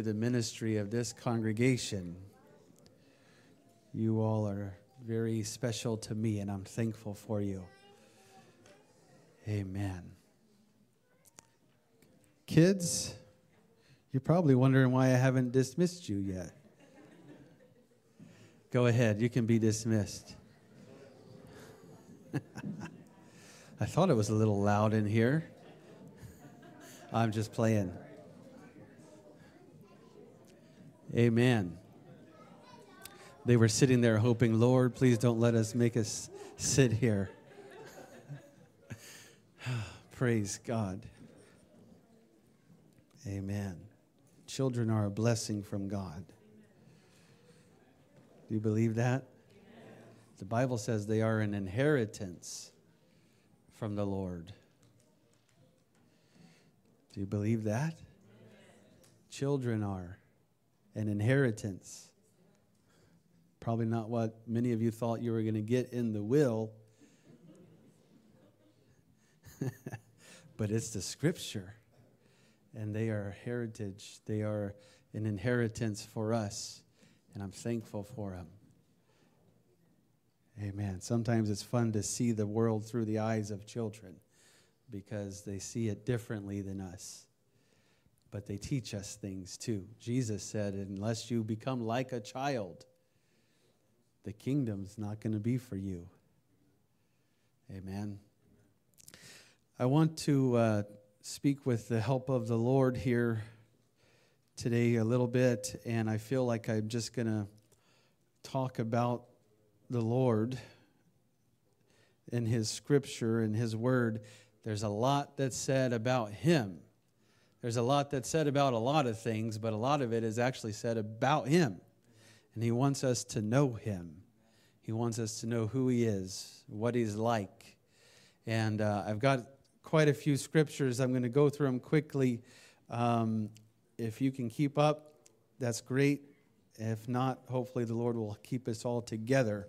to the ministry of this congregation. You all are very special to me, and I'm thankful for you. Amen. Kids, you're probably wondering why I haven't dismissed you yet. Go ahead, you can be dismissed. I thought it was a little loud in here. I'm just playing. Amen. They were sitting there hoping, Lord, please don't let us make us sit here. Praise God. Amen. Children are a blessing from God. Do you believe that? The Bible says they are an inheritance from the Lord. Do you believe that? Children are an inheritance. Probably not what many of you thought you were going to get in the will, but it's the scripture. And they are heritage, they are an inheritance for us. And I'm thankful for them. Amen. Sometimes it's fun to see the world through the eyes of children because they see it differently than us. But they teach us things too. Jesus said, unless you become like a child, the kingdom's not going to be for you. Amen. I want to uh, speak with the help of the Lord here today a little bit, and I feel like I'm just going to talk about the Lord in His scripture and His word. There's a lot that's said about Him. There's a lot that's said about a lot of things, but a lot of it is actually said about Him. And He wants us to know Him. He wants us to know who He is, what He's like. And uh, I've got quite a few scriptures. I'm going to go through them quickly. Um, if you can keep up, that's great. If not, hopefully the Lord will keep us all together.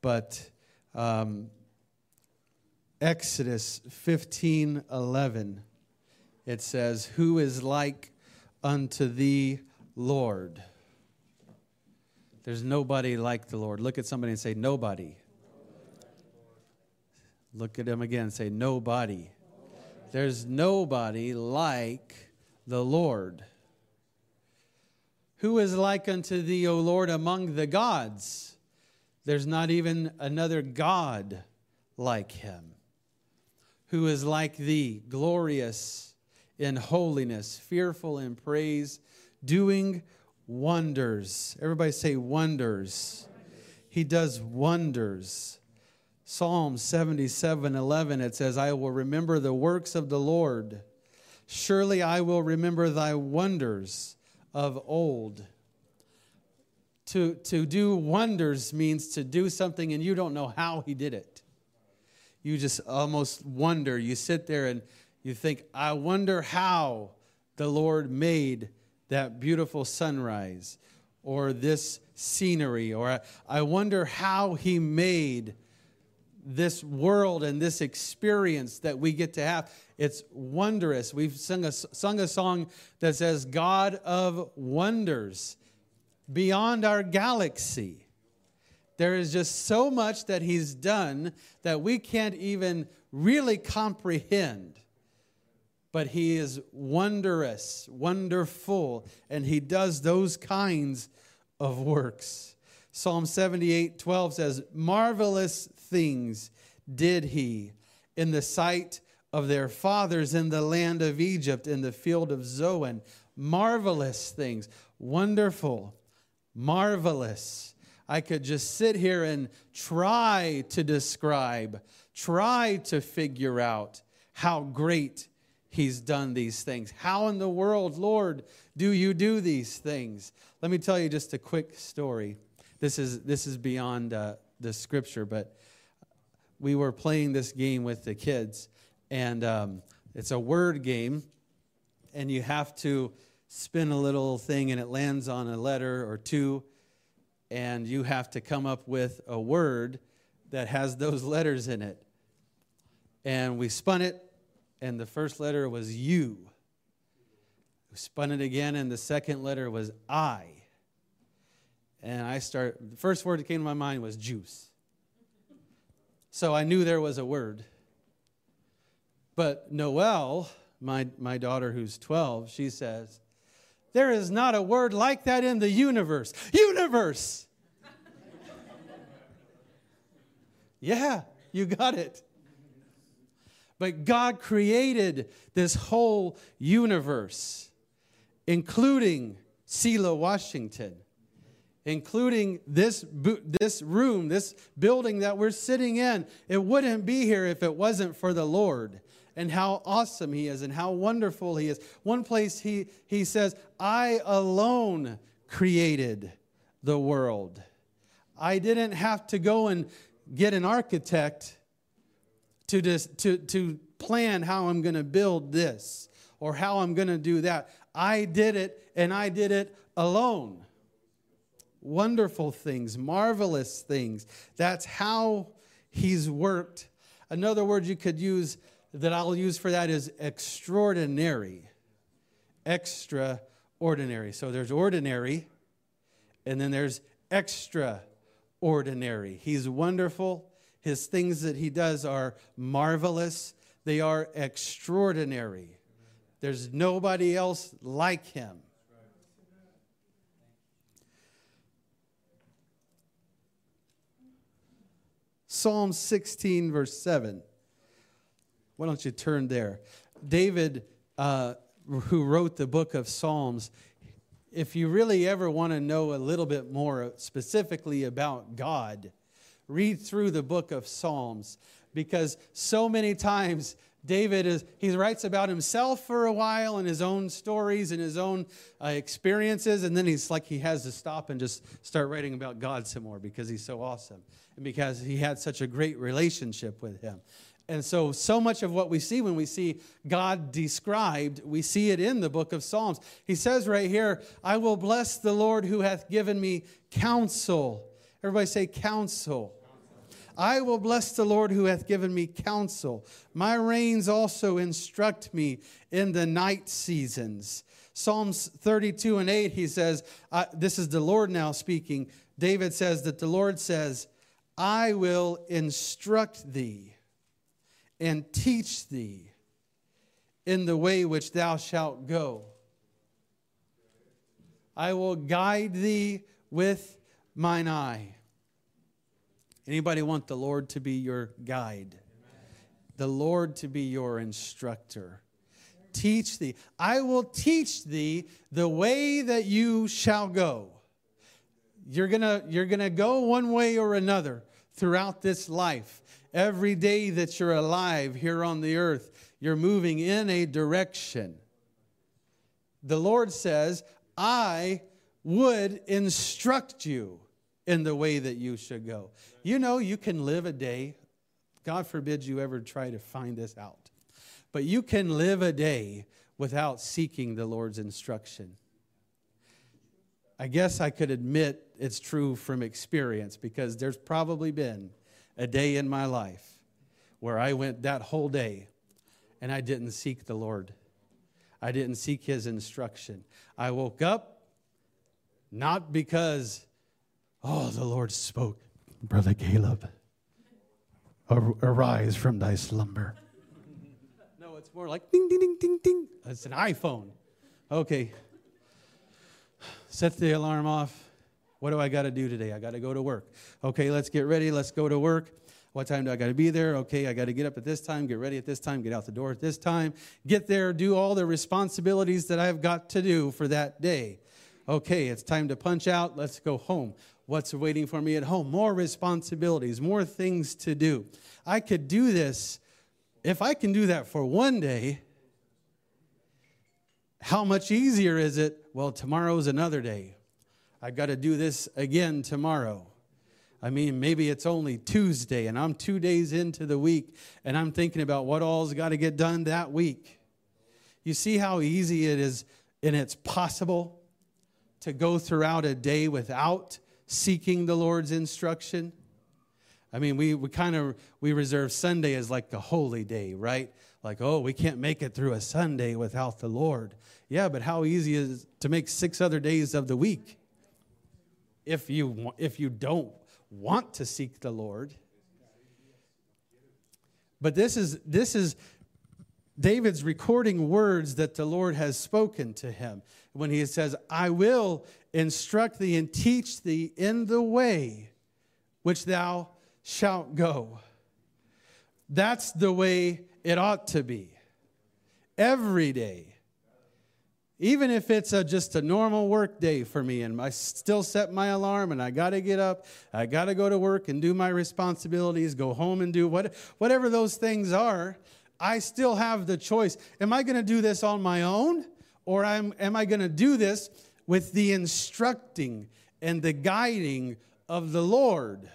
But um, Exodus 15 11, it says, Who is like unto thee, Lord? There's nobody like the Lord. Look at somebody and say, Nobody. Look at him again and say, Nobody. There's nobody like the Lord. Who is like unto thee, O Lord, among the gods? There's not even another God like him. Who is like thee, glorious in holiness, fearful in praise, doing wonders. Everybody say wonders. He does wonders. Psalm 77 11, it says, I will remember the works of the Lord. Surely I will remember thy wonders of old. To, to do wonders means to do something and you don't know how he did it. You just almost wonder. You sit there and you think, I wonder how the Lord made that beautiful sunrise or this scenery, or I wonder how he made this world and this experience that we get to have. It's wondrous. We've sung a, sung a song that says, God of wonders beyond our galaxy. There is just so much that He's done that we can't even really comprehend. But He is wondrous, wonderful, and He does those kinds of works. Psalm 78 12 says, Marvelous things did he in the sight of their fathers in the land of Egypt, in the field of Zoan. Marvelous things, wonderful, marvelous. I could just sit here and try to describe, try to figure out how great he's done these things. How in the world, Lord, do you do these things? Let me tell you just a quick story. This is, this is beyond uh, the scripture, but we were playing this game with the kids, and um, it's a word game, and you have to spin a little thing, and it lands on a letter or two, and you have to come up with a word that has those letters in it. And we spun it, and the first letter was U. We spun it again, and the second letter was I. And I start, the first word that came to my mind was juice. So I knew there was a word. But Noelle, my, my daughter who's 12, she says, There is not a word like that in the universe. Universe! yeah, you got it. But God created this whole universe, including Selah, Washington, including this, this room, this building that we're sitting in. It wouldn't be here if it wasn't for the Lord and how awesome He is and how wonderful He is. One place He, he says, I alone created the world. I didn't have to go and get an architect to, just, to, to plan how I'm going to build this or how I'm going to do that. I did it and I did it alone. Wonderful things, marvelous things. That's how he's worked. Another word you could use that I'll use for that is extraordinary. Extraordinary. So there's ordinary and then there's extraordinary. He's wonderful his things that he does are marvelous, they are extraordinary. There's nobody else like him. Psalm 16, verse 7. Why don't you turn there? David, uh, who wrote the book of Psalms, if you really ever want to know a little bit more specifically about God, read through the book of Psalms because so many times David is he writes about himself for a while and his own stories and his own uh, experiences and then he's like he has to stop and just start writing about God some more because he's so awesome and because he had such a great relationship with him. And so, so much of what we see when we see God described, we see it in the book of Psalms. He says right here, I will bless the Lord who hath given me counsel. Everybody say counsel. I will bless the Lord who hath given me counsel. My reins also instruct me in the night seasons. Psalms 32 and 8, he says, This is the Lord now speaking. David says that the Lord says, I will instruct thee and teach thee in the way which thou shalt go. I will guide thee with mine eye. Anybody want the Lord to be your guide? The Lord to be your instructor. Teach thee. I will teach thee the way that you shall go. You're to you're to go one way or another throughout this life. Every day that you're alive here on the earth, you're moving in a direction. The Lord says, I would instruct you in the way that you should go. You know, you can live a day, God forbid you ever try to find this out, but you can live a day without seeking the Lord's instruction. I guess I could admit it's true from experience because there's probably been a day in my life where I went that whole day and I didn't seek the Lord. I didn't seek his instruction. I woke up not because Oh, the Lord spoke, Brother Caleb, arise from thy slumber. No, it's more like ding, ding, ding, ding, ding. It's an iPhone. Okay. Set the alarm off. What do I got to do today? I got to go to work. Okay, let's get ready. Let's go to work. What time do I got to be there? Okay, I got to get up at this time, get ready at this time, get out the door at this time, get there, do all the responsibilities that I've got to do for that day. Okay, it's time to punch out. Let's go home what's waiting for me at home, more responsibilities, more things to do. I could do this. If I can do that for one day, how much easier is it? Well, tomorrow's another day. I've got to do this again tomorrow. I mean, maybe it's only Tuesday and I'm two days into the week and I'm thinking about what all's got to get done that week. You see how easy it is and it's possible to go throughout a day without seeking the Lord's instruction. I mean, we, we kind of we reserve Sunday as like the holy day, right? like, oh, we can't make it through a Sunday without the Lord. Yeah, but how easy is it to make six other days of the week if you, if you don't want to seek the Lord? But this is, this is David's recording words that the Lord has spoken to him when he says, I will instruct thee and teach thee in the way which thou shalt go. That's the way it ought to be. Every day. Even if it's a, just a normal work day for me and I still set my alarm and I got to get up, I got to go to work and do my responsibilities, go home and do what, whatever those things are, I still have the choice. Am I going to do this on my own or am, am I going to do this with the instructing and the guiding of the Lord?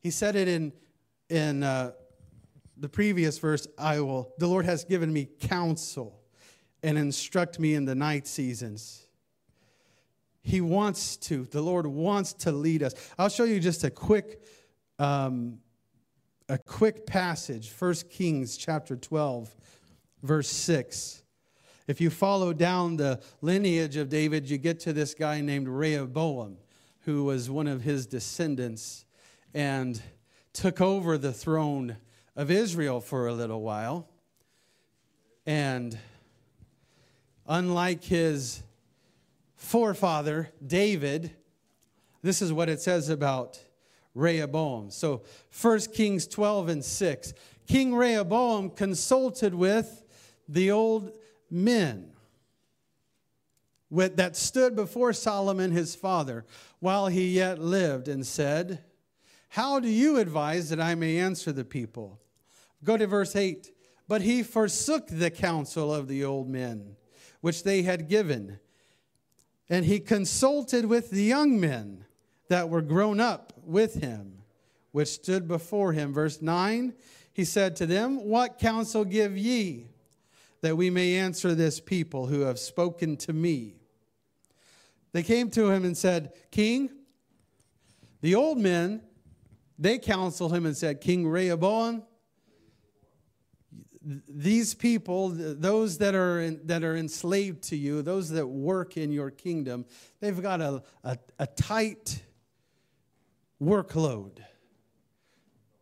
He said it in, in uh, the previous verse I will, the Lord has given me counsel and instruct me in the night seasons. He wants to, the Lord wants to lead us. I'll show you just a quick, um, a quick passage, 1 Kings chapter 12, verse 6. If you follow down the lineage of David, you get to this guy named Rehoboam, who was one of his descendants and took over the throne of Israel for a little while. And unlike his forefather, David, this is what it says about Rehoboam. So 1 Kings 12 and 6. King Rehoboam consulted with the old men with, that stood before Solomon his father while he yet lived and said, How do you advise that I may answer the people? Go to verse 8. But he forsook the counsel of the old men which they had given. And he consulted with the young men that were grown up with him, which stood before him. Verse 9, he said to them, What counsel give ye, that we may answer this people who have spoken to me? They came to him and said, King, the old men, they counseled him and said, King Rehoboam, these people, those that are, in, that are enslaved to you, those that work in your kingdom, they've got a, a, a tight workload.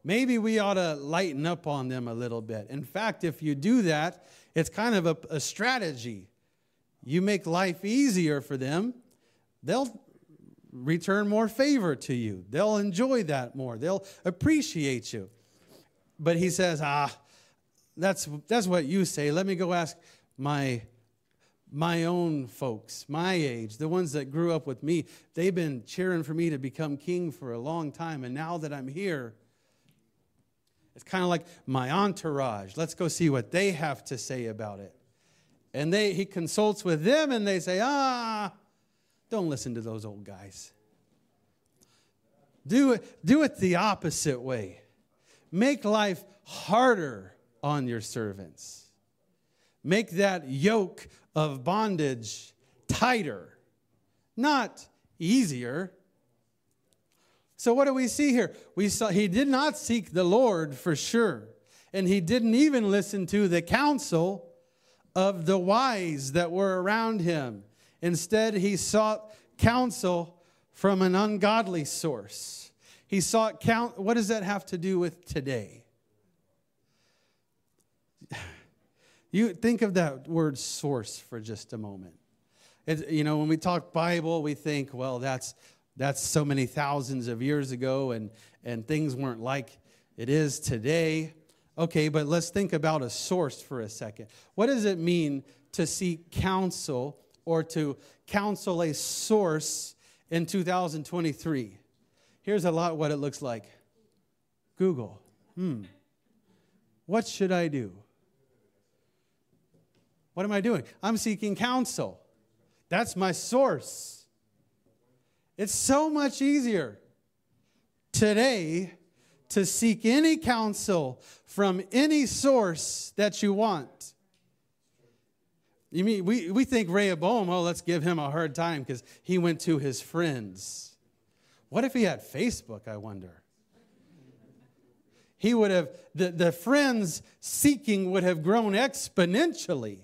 Maybe we ought to lighten up on them a little bit. In fact, if you do that, it's kind of a, a strategy. You make life easier for them, they'll return more favor to you. They'll enjoy that more, they'll appreciate you. But he says, ah, that's, that's what you say. Let me go ask my, my own folks, my age, the ones that grew up with me. They've been cheering for me to become king for a long time. And now that I'm here, it's kind of like my entourage. Let's go see what they have to say about it. And they, he consults with them and they say, ah, don't listen to those old guys. Do it, do it the opposite way. Make life harder on your servants. Make that yoke of bondage tighter, not easier. So, what do we see here? We saw he did not seek the Lord for sure, and he didn't even listen to the counsel of the wise that were around him. Instead, he sought counsel from an ungodly source. He sought count. What does that have to do with today? You think of that word source for just a moment. It, you know, when we talk Bible, we think, well, that's that's so many thousands of years ago, and and things weren't like it is today. Okay, but let's think about a source for a second. What does it mean to seek counsel or to counsel a source in 2023? Here's a lot what it looks like. Google. Hmm. What should I do? What am I doing? I'm seeking counsel. That's my source. It's so much easier today to seek any counsel from any source that you want. You mean we, we think Rehoboam, oh, let's give him a hard time because he went to his friends. What if he had Facebook, I wonder? he would have, the, the friends seeking would have grown exponentially.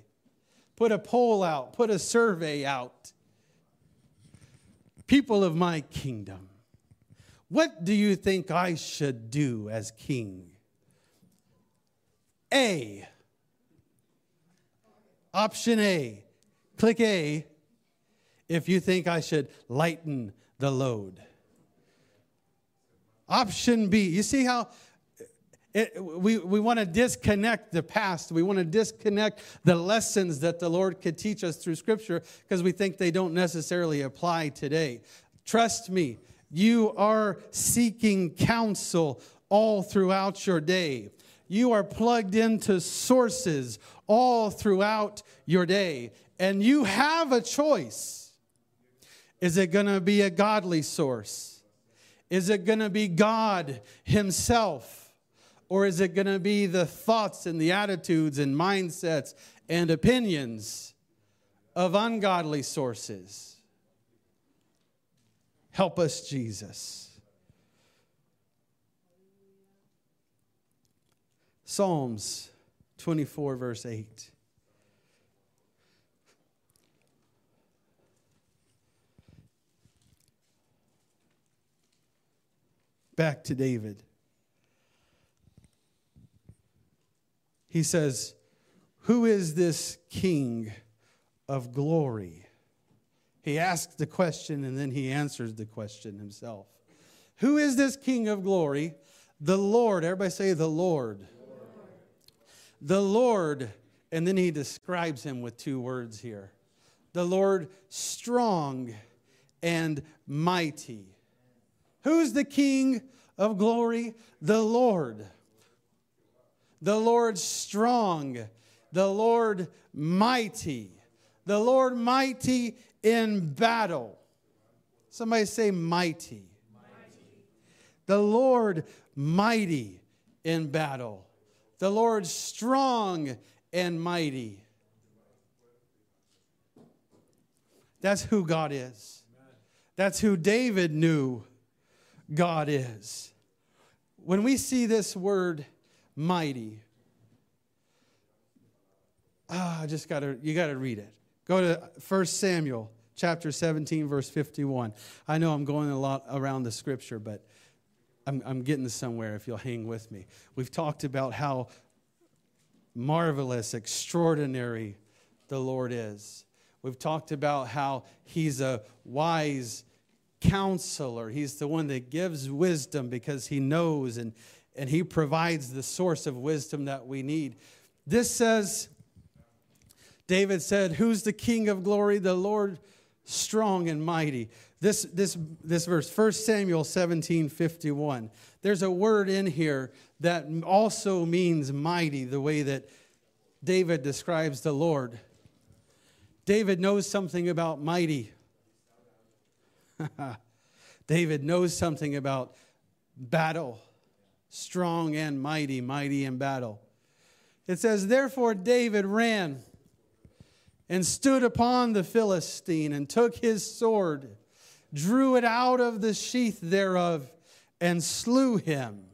Put a poll out, put a survey out. People of my kingdom, what do you think I should do as king? A. Option A. Click A if you think I should lighten the load. Option B. You see how it, we, we want to disconnect the past. We want to disconnect the lessons that the Lord could teach us through Scripture because we think they don't necessarily apply today. Trust me, you are seeking counsel all throughout your day. You are plugged into sources all throughout your day, and you have a choice. Is it going to be a godly source? Is it going to be God Himself? Or is it going to be the thoughts and the attitudes and mindsets and opinions of ungodly sources? Help us, Jesus. Psalms 24, verse 8. Back to David. He says, Who is this King of glory? He asks the question and then he answers the question himself. Who is this King of glory? The Lord. Everybody say, The Lord. Lord. The Lord. And then he describes him with two words here the Lord strong and mighty. Who's the King of glory? The Lord the Lord strong, the Lord mighty, the Lord mighty in battle. Somebody say mighty. The Lord mighty in battle, the Lord strong and mighty. That's who God is. That's who David knew God is. When we see this word mighty. Ah, I just got to, you got to read it. Go to 1 Samuel chapter 17, verse 51. I know I'm going a lot around the scripture, but I'm, I'm getting somewhere if you'll hang with me. We've talked about how marvelous, extraordinary the Lord is. We've talked about how he's a wise counselor. He's the one that gives wisdom because he knows and and He provides the source of wisdom that we need. This says, David said, Who's the King of glory? The Lord strong and mighty. This, this, this verse, 1 Samuel 17 51. There's a word in here that also means mighty, the way that David describes the Lord. David knows something about mighty. David knows something about battle strong and mighty, mighty in battle. It says, Therefore David ran and stood upon the Philistine and took his sword, drew it out of the sheath thereof, and slew him,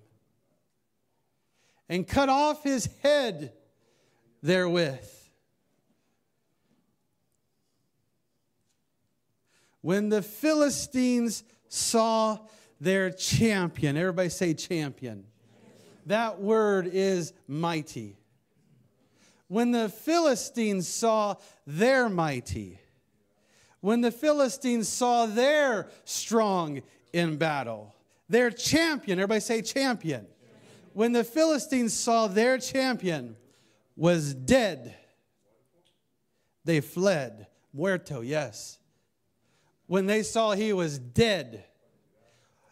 and cut off his head therewith. When the Philistines saw their champion. Everybody say champion. That word is mighty. When the Philistines saw their mighty, when the Philistines saw their strong in battle, their champion, everybody say champion. When the Philistines saw their champion was dead, they fled. Muerto, yes. When they saw he was dead,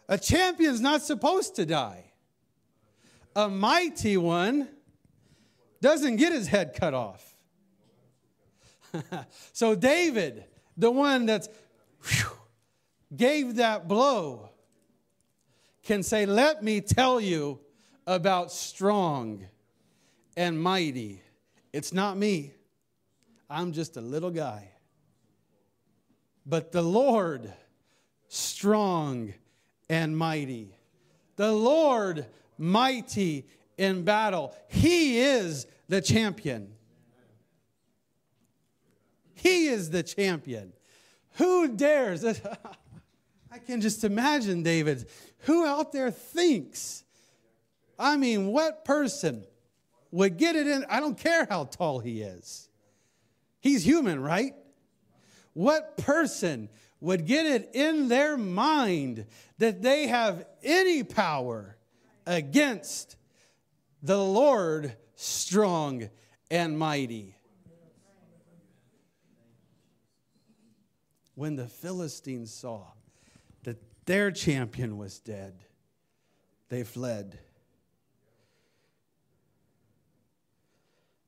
a champion's not supposed to die. A mighty one doesn't get his head cut off. so, David, the one whew, gave that blow, can say, Let me tell you about strong and mighty. It's not me, I'm just a little guy. But the Lord, strong and mighty. The Lord mighty in battle. He is the champion. He is the champion. Who dares? I can just imagine David. Who out there thinks? I mean, what person would get it in? I don't care how tall he is. He's human, right? What person would get it in their mind that they have any power against the Lord strong and mighty? When the Philistines saw that their champion was dead, they fled.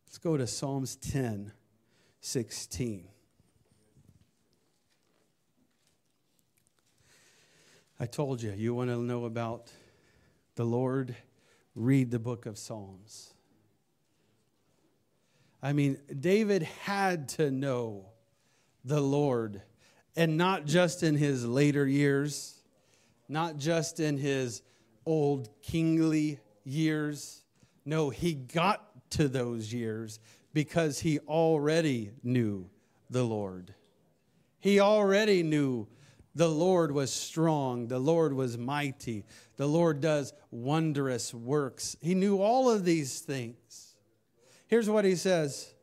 Let's go to Psalms 10 16. I told you, you want to know about the Lord? Read the book of Psalms. I mean, David had to know the Lord, and not just in his later years, not just in his old kingly years. No, he got to those years because he already knew the Lord. He already knew the Lord was strong, the Lord was mighty, the Lord does wondrous works. He knew all of these things. Here's what he says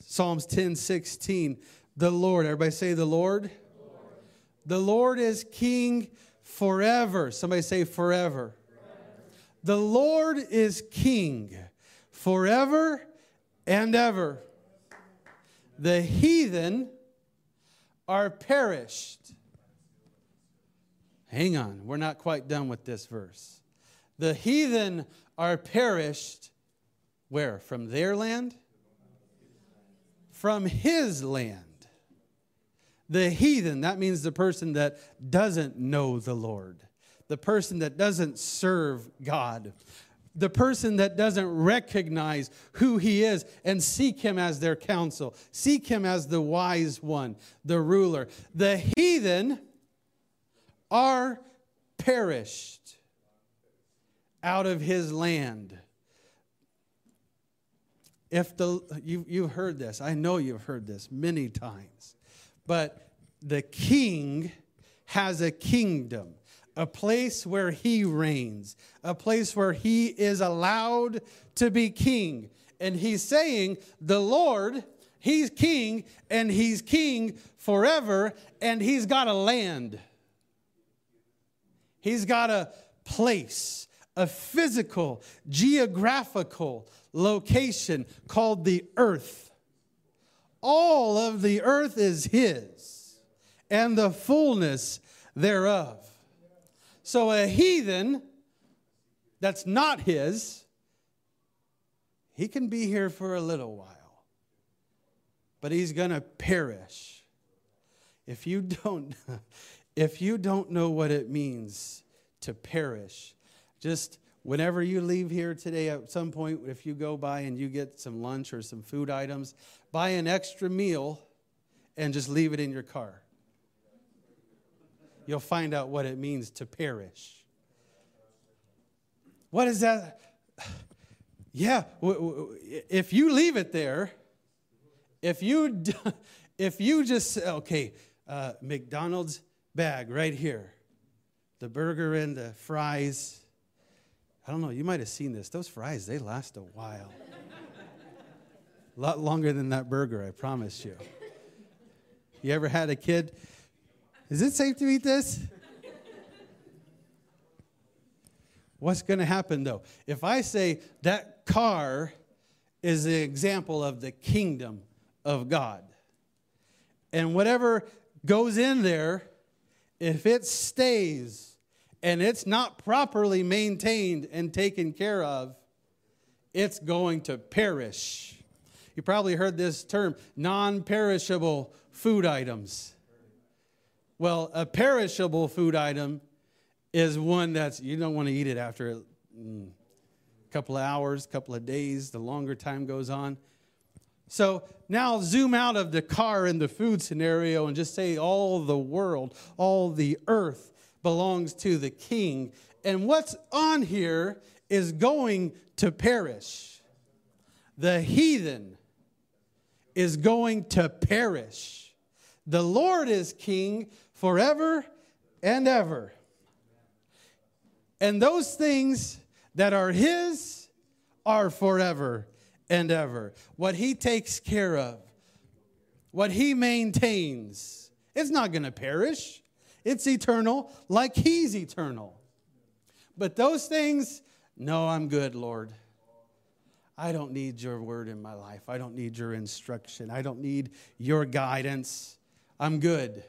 Psalms 10 16. The Lord, everybody say the Lord. Lord. The Lord is king forever. Somebody say forever. forever. The Lord is king forever and ever. The heathen are perished. Hang on, we're not quite done with this verse. The heathen are perished where? From their land? From his land. The heathen, that means the person that doesn't know the Lord, the person that doesn't serve God the person that doesn't recognize who he is and seek him as their counsel, seek him as the wise one, the ruler. The heathen are perished out of his land. If the you you've heard this, I know you've heard this many times, but the king has a kingdom a place where he reigns, a place where he is allowed to be king. And he's saying, The Lord, he's king, and he's king forever, and he's got a land. He's got a place, a physical, geographical location called the earth. All of the earth is his, and the fullness thereof. So a heathen that's not his, he can be here for a little while, but he's going to perish. If you don't if you don't know what it means to perish, just whenever you leave here today at some point if you go by and you get some lunch or some food items, buy an extra meal and just leave it in your car you'll find out what it means to perish. What is that? Yeah, if you leave it there, if you if you just okay, uh, McDonald's bag right here, the burger and the fries. I don't know. You might have seen this. Those fries they last a while, a lot longer than that burger. I promise you. You ever had a kid is it safe to eat this? What's going to happen though? If I say that car is the example of the kingdom of God, and whatever goes in there, if it stays and it's not properly maintained and taken care of, it's going to perish. You probably heard this term non perishable food items. Well, a perishable food item is one that's, you don't want to eat it after a mm, couple of hours, couple of days, the longer time goes on. So now zoom out of the car and the food scenario and just say all the world, all the earth belongs to the king and what's on here is going to perish. The heathen is going to perish. The Lord is king forever and ever. And those things that are his are forever and ever. What he takes care of, what he maintains, it's not going to perish. It's eternal, like he's eternal. But those things, no, I'm good, Lord. I don't need your word in my life. I don't need your instruction. I don't need your guidance. I'm good.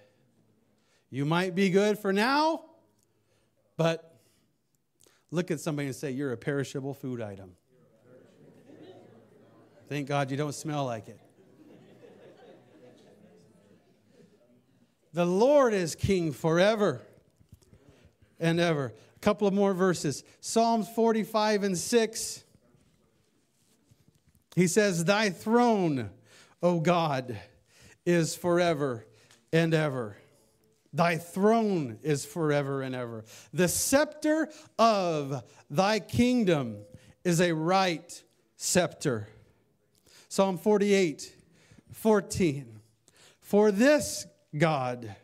You might be good for now, but look at somebody and say, You're a perishable food item. Thank God you don't smell like it. The Lord is king forever and ever. A couple of more verses Psalms 45 and 6. He says, Thy throne, O God, is forever and ever. Thy throne is forever and ever. The scepter of thy kingdom is a right scepter. Psalm 48, 14. For this God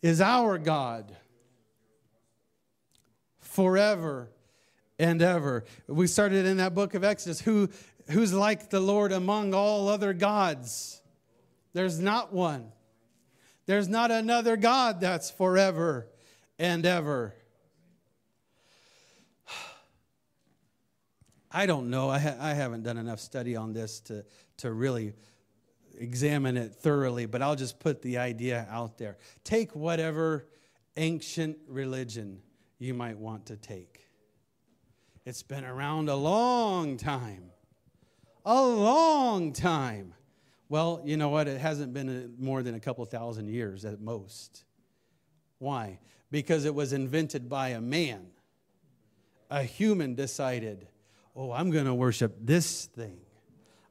is our God forever and ever. We started in that book of Exodus. Who who's like the Lord among all other gods? There's not one. There's not another God that's forever and ever. I don't know. I, ha- I haven't done enough study on this to, to really examine it thoroughly, but I'll just put the idea out there. Take whatever ancient religion you might want to take. It's been around a long time a long time. Well, you know what? It hasn't been uh, more than a couple thousand years at most. Why? Because it was invented by a man. A human decided, oh, I'm going to worship this thing.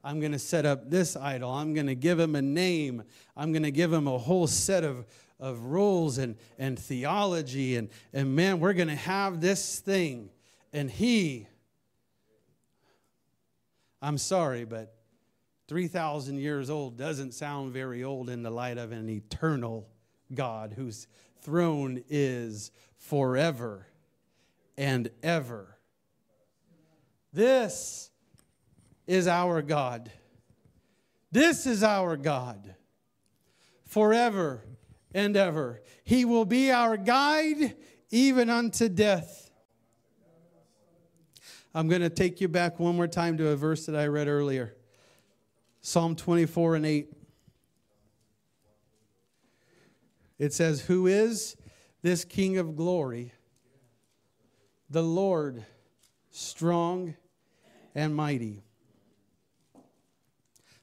I'm going to set up this idol. I'm going to give him a name. I'm going to give him a whole set of, of rules and, and theology. And, and man, we're going to have this thing. And he I'm sorry, but 3,000 years old doesn't sound very old in the light of an eternal God whose throne is forever and ever. This is our God. This is our God forever and ever. He will be our guide even unto death. I'm going to take you back one more time to a verse that I read earlier Psalm 24 and 8. It says, Who is this King of glory? The Lord, strong and mighty.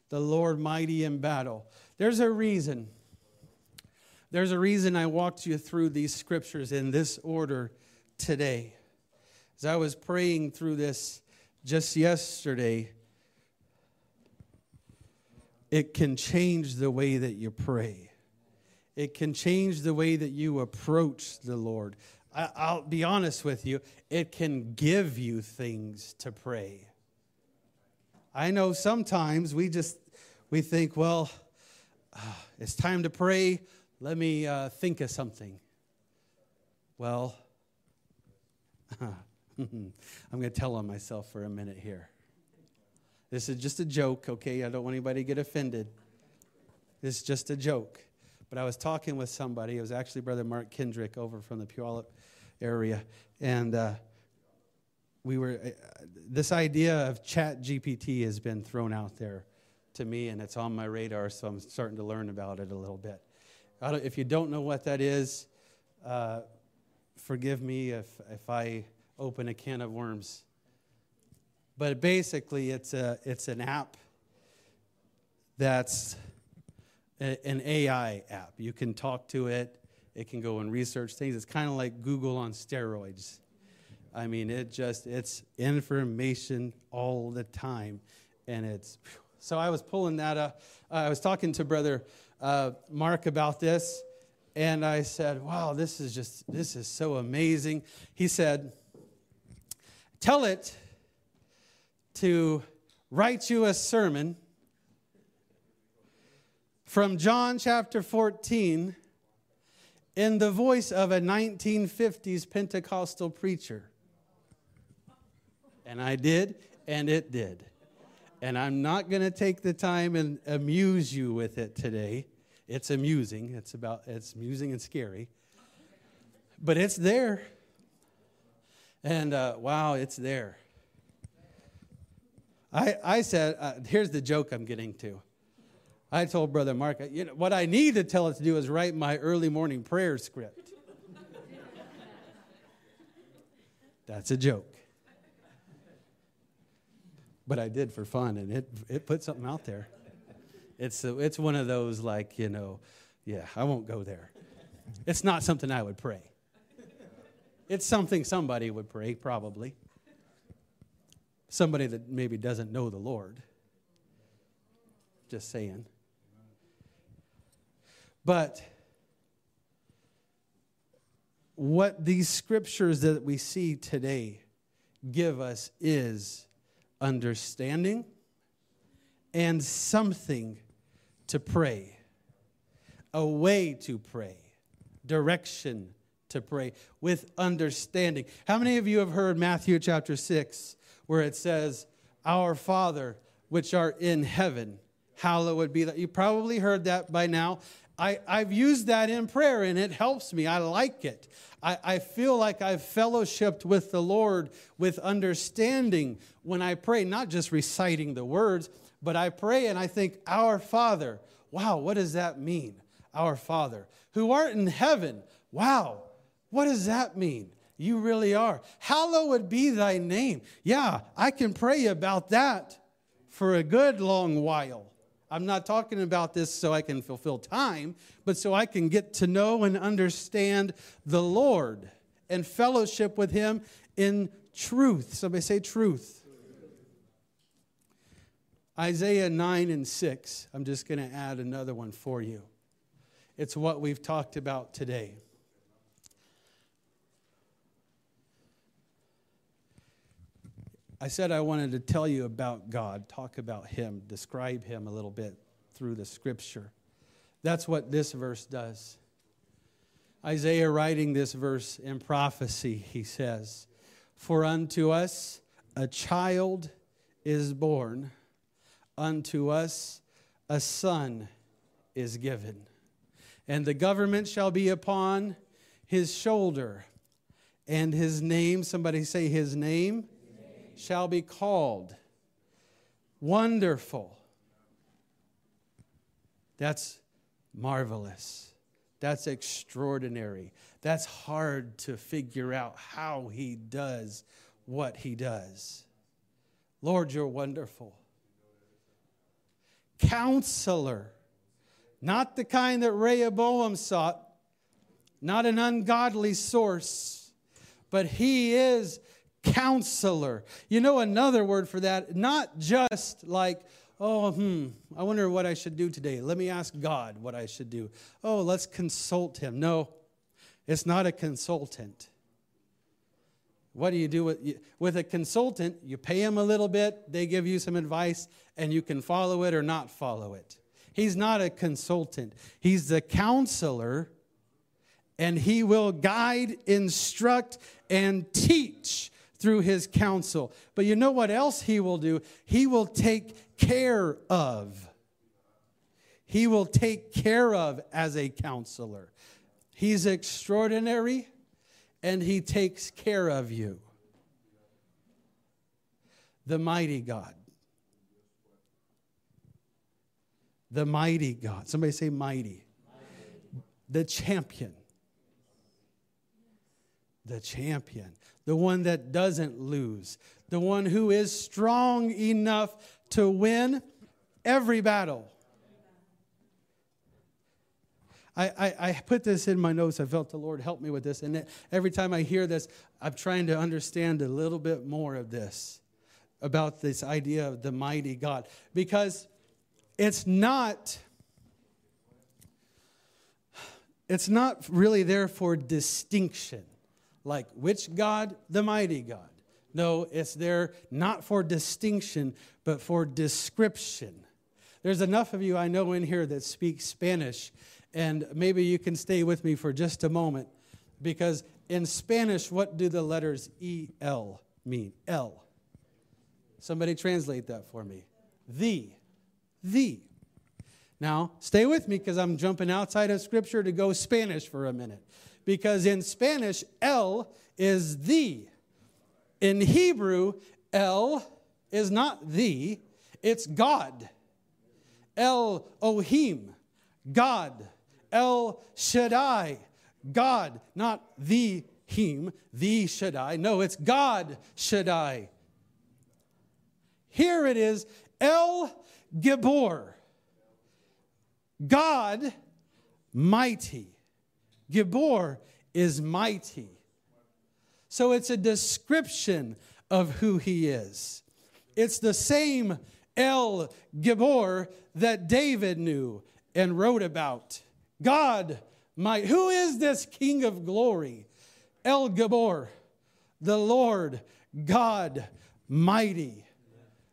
The Lord, mighty in battle. There's a reason. There's a reason I walked you through these scriptures in this order today. As I was praying through this just yesterday, it can change the way that you pray. It can change the way that you approach the Lord. I, will be honest with you, it can give you things to pray. I know sometimes we just we think, well, uh, it's time to pray. Let me uh, think of something. Well, I'm going to tell on myself for a minute here. This is just a joke, okay? I don't want anybody to get offended. This is just a joke. But I was talking with somebody. It was actually Brother Mark Kendrick over from the Puyallup area. And uh, we were, uh, this idea of Chat GPT has been thrown out there to me, and it's on my radar, so I'm starting to learn about it a little bit. if you don't know what that is, uh, forgive me if, if I open a can of worms. But basically, it's, a, it's an app that's a, an AI app. You can talk to it, it can go and research things. It's kind of like Google on steroids. I mean, it just, it's information all the time. And it's, so I was pulling that up. I was talking to Brother uh, Mark about this, And I said, Wow, this is just, this is so amazing. He said, Tell it to write you a sermon from John chapter 14 in the voice of a 1950s Pentecostal preacher. And I did, and it did. And I'm not going to take the time and amuse you with it today. It's amusing. It's about it's amusing and scary. But it's there. And uh, wow, it's there. I, I said, uh, here's the joke I'm getting to. I told Brother Mark, you know, what I need to tell it to do is write my early morning prayer script. That's a joke. But I did for fun, and it, it put something out there. It's, a, it's one of those, like, you know, yeah, I won't go there. It's not something I would pray. It's something somebody would pray, probably. Somebody that maybe doesn't know the Lord. Just saying. But what these scriptures that we see today give us is understanding and something to pray, a way to pray, direction to pray with understanding. How many of you have heard Matthew chapter 6 where it says, Our Father which art in heaven, hallowed be that. You probably heard that by now. I, I've used that in prayer and it helps me. I like it. I, I feel like I've fellowshipped with the Lord with understanding when I pray, not just reciting the words, but I pray and I think, Our Father. Wow, what does that mean? Our Father, who art in heaven. Wow, what does that mean? You really are. Hallowed be thy name. Yeah, I can pray about that for a good long while. I'm not talking about this so I can fulfill time, but so I can get to know and understand the Lord and fellowship with Him in truth. Somebody say truth. Isaiah 9 and 6. I'm just going to add another one for you. It's what we've talked about today. I said I wanted to tell you about God, talk about Him, describe Him a little bit through the scripture. That's what this verse does. Isaiah, writing this verse in prophecy, he says, For unto us a child is born, unto us a son is given, and the government shall be upon his shoulder, and his name, somebody say his name shall be called Wonderful. That's marvelous. That's extraordinary. That's hard to figure out how he does what he does. Lord, you're wonderful. Counselor, not the kind that Rehoboam sought, not an ungodly source, but he is counselor. You know another word for that, not just like, oh, hmm, I wonder what I should do today. Let me ask God what I should do. Oh, let's consult him. No, it's not a consultant. What do you do with, with a consultant? You pay him a little bit, they give you some advice, and you can follow it or not follow it. He's not a consultant, he's the counselor, and he will guide, instruct, and teach through his counsel. But you know what else he will do? He will take care of. He will take care of as a counselor. He's extraordinary and he takes care of you. The mighty God. The mighty God. Somebody say mighty. mighty. The champion. The champion the one that doesn't lose, the one who is strong enough to win every battle. I, I, put this in my notes. I felt the Lord help me with this. And every time I hear this, I'm trying to understand a little bit more of this about this idea of the mighty God. Because it's not it's not really there for distinction, like which God? The mighty God. No, it's there not for distinction, but for description. There's enough of you I know in here that speak Spanish, and maybe you can stay with me for just a moment because in Spanish, what do the letters EL mean? El. Somebody translate that for me. The. The. Now, stay with me because I'm jumping outside of Scripture to go Spanish for a minute. Because in Spanish, El is the. In Hebrew, El is not the, it's God. El Ohim, God. El Shaddai, God. Not the Him, the Shaddai. No, it's God Shaddai. Here it is El Gibor, God mighty. Gibor is mighty. So it's a description of who he is. It's the same El Gibor that David knew and wrote about. God, my, who is this King of glory? El Gibor, the Lord God mighty,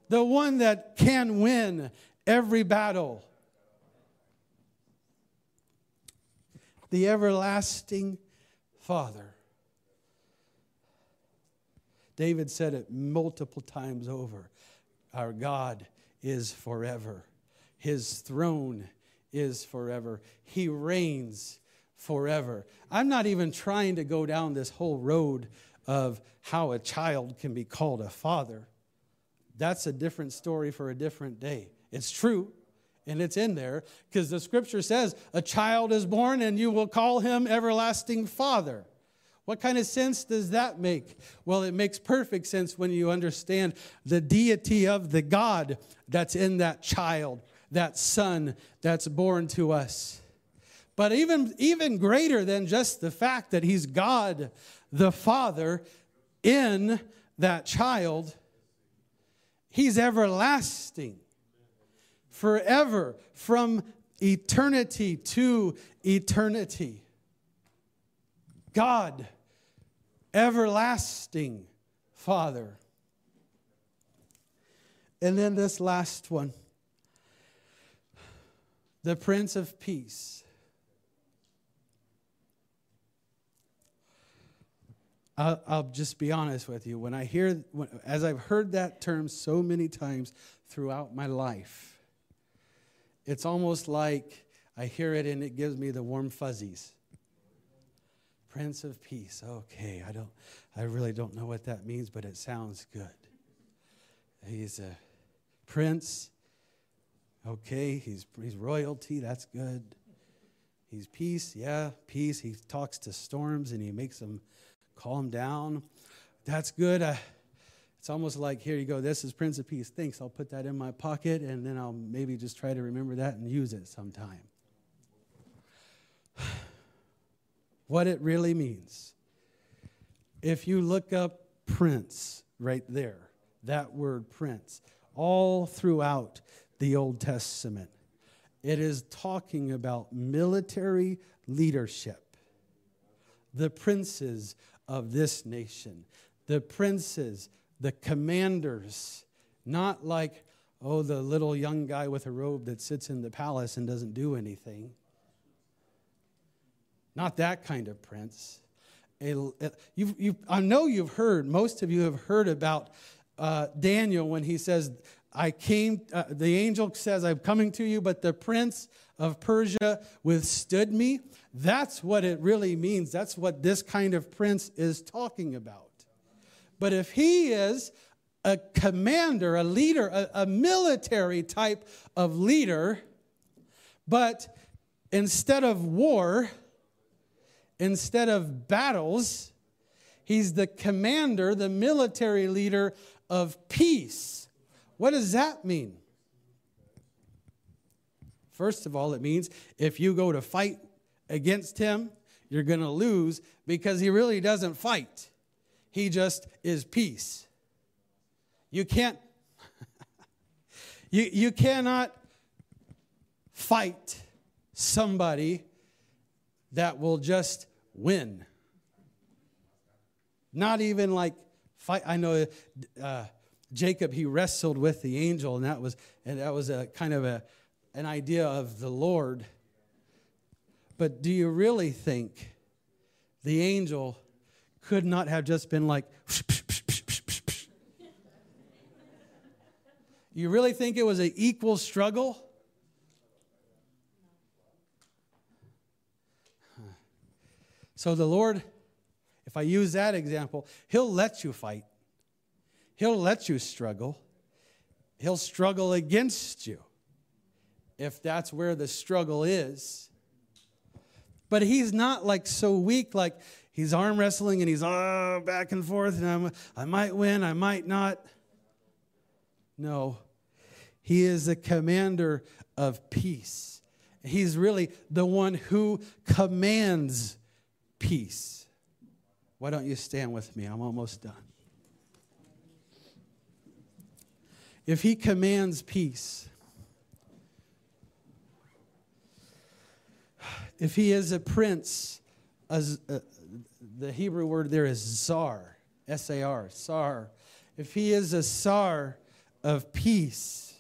the one that can win every battle. The everlasting Father. David said it multiple times over. Our God is forever. His throne is forever. He reigns forever. I'm not even trying to go down this whole road of how a child can be called a father. That's a different story for a different day. It's true, and it's in there because the scripture says, A child is born, and you will call him everlasting father. What kind of sense does that make? Well, it makes perfect sense when you understand the deity of the God that's in that child, that son that's born to us. But even, even greater than just the fact that he's God the Father in that child, he's everlasting, forever, from eternity to eternity. God everlasting Father. And then this last one the Prince of Peace. I'll, just be honest with you. When I hear, as I've heard that term so many times throughout my life, it's almost like I hear it and it gives me the warm fuzzies. Prince of Peace. Okay, I don't I really don't know what that means, but it sounds good. He's a prince. Okay, he's he's royalty, that's good. He's peace, yeah, peace. He talks to storms and he makes them calm down. That's good. It's almost like here you go. This is Prince of Peace. Thanks. I'll put that in my pocket and then I'll maybe just try to remember that and use it sometime what it really means. If you look up prince right there, that word prince, all throughout the Old Testament, it is talking about military leadership. The princes of this nation, the princes, the commanders, not like, oh, the little young guy with a robe that sits in the palace and doesn't do anything. Not that kind of prince. A, a, you've, you've, I know you've heard, most of you have heard about uh, Daniel when he says, I came, uh, the angel says, I'm coming to you, but the prince of Persia withstood me. That's what it really means. That's what this kind of prince is talking about. But if he is a commander, a leader, a, a military type of leader, but instead of war, instead of battles, he's the commander, the military leader of peace. What does that mean? First of all, it means if you go to fight against him, you're going to lose because he really doesn't fight. He just is peace. You can't you, you cannot fight somebody that will just win. Not even like fight. I know uh, Jacob, he wrestled with the angel, and that was, and that was a kind of a, an idea of the Lord. But do you really think the angel could not have just been like, you really think it was an equal struggle? So the Lord, if I use that example, He'll let you fight, He'll let you struggle, He'll struggle against you if that's where the struggle is. But He's not like so weak, like he's arm wrestling and he's oh, back and forth, and I'm, I might win, I might not. No, He is the commander of peace. He's really the one who commands peace. Why don't you stand with me? I'm almost done. If he commands peace, if he is a prince, as, uh, the Hebrew word there is sar, S A R, sar. If he is a sar of peace,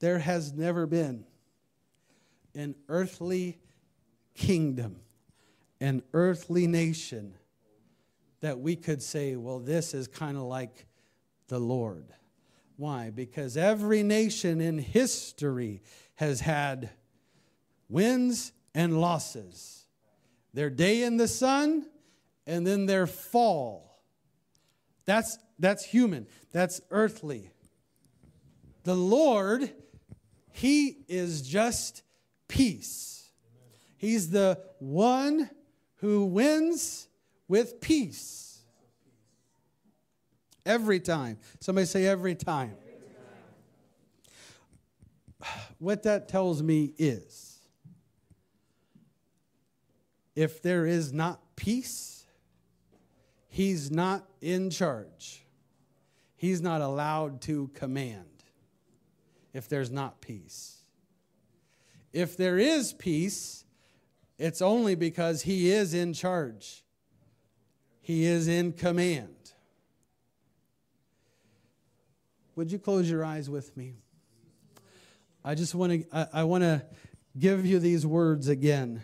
there has never been an earthly kingdom, an earthly nation that we could say, well, this is kind of like the Lord. Why? Because every nation in history has had wins and losses. Their day in the sun and then their fall. That's, that's human, that's earthly. The Lord, He is just peace. He's the one who wins with peace. Every time. Somebody say, every time. What that tells me is if there is not peace, he's not in charge. He's not allowed to command if there's not peace. If there is peace, it's only because He is in charge, He is in command. Would you close your eyes with me? I just want to I, I want to give you these words again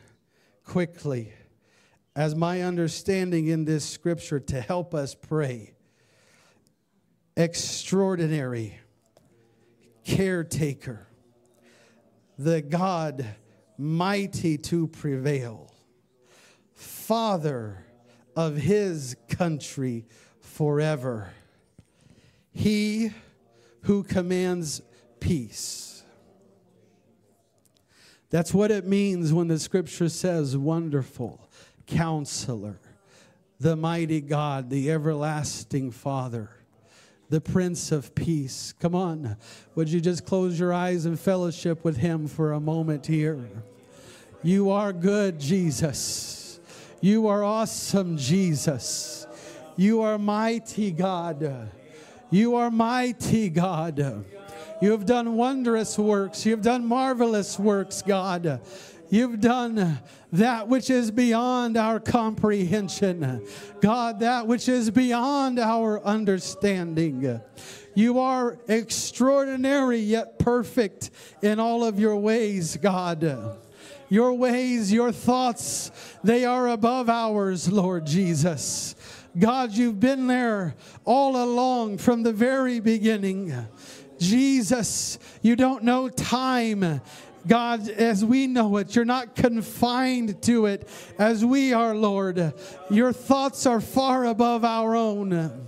quickly as my understanding in this scripture to help us pray. Extraordinary caretaker, the God mighty to prevail, Father of his country forever, he who commands peace. That's what it means when the scripture says, Wonderful counselor, the mighty God, the everlasting Father the Prince of Peace. Come on, would you just close your eyes and fellowship with Him for a moment here? You are good, Jesus. You are awesome, Jesus. You are mighty, God. You are mighty, God. You have done wondrous works. You have done marvelous works, God. You've done that which is beyond our comprehension. God, that which is beyond our understanding. You are extraordinary yet perfect in all of your ways, God. Your ways, your thoughts, they are above ours, Lord Jesus. God, you've been there all along from the very beginning. Jesus, you don't know time God, as we know it, you're not confined to it as we are, Lord. Your thoughts are far above our own.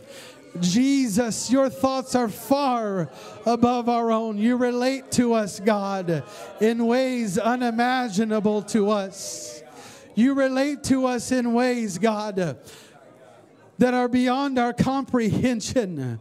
Jesus, your thoughts are far above our own. You relate to us, God, in ways unimaginable to us. You relate to us in ways, God, that are beyond our comprehension.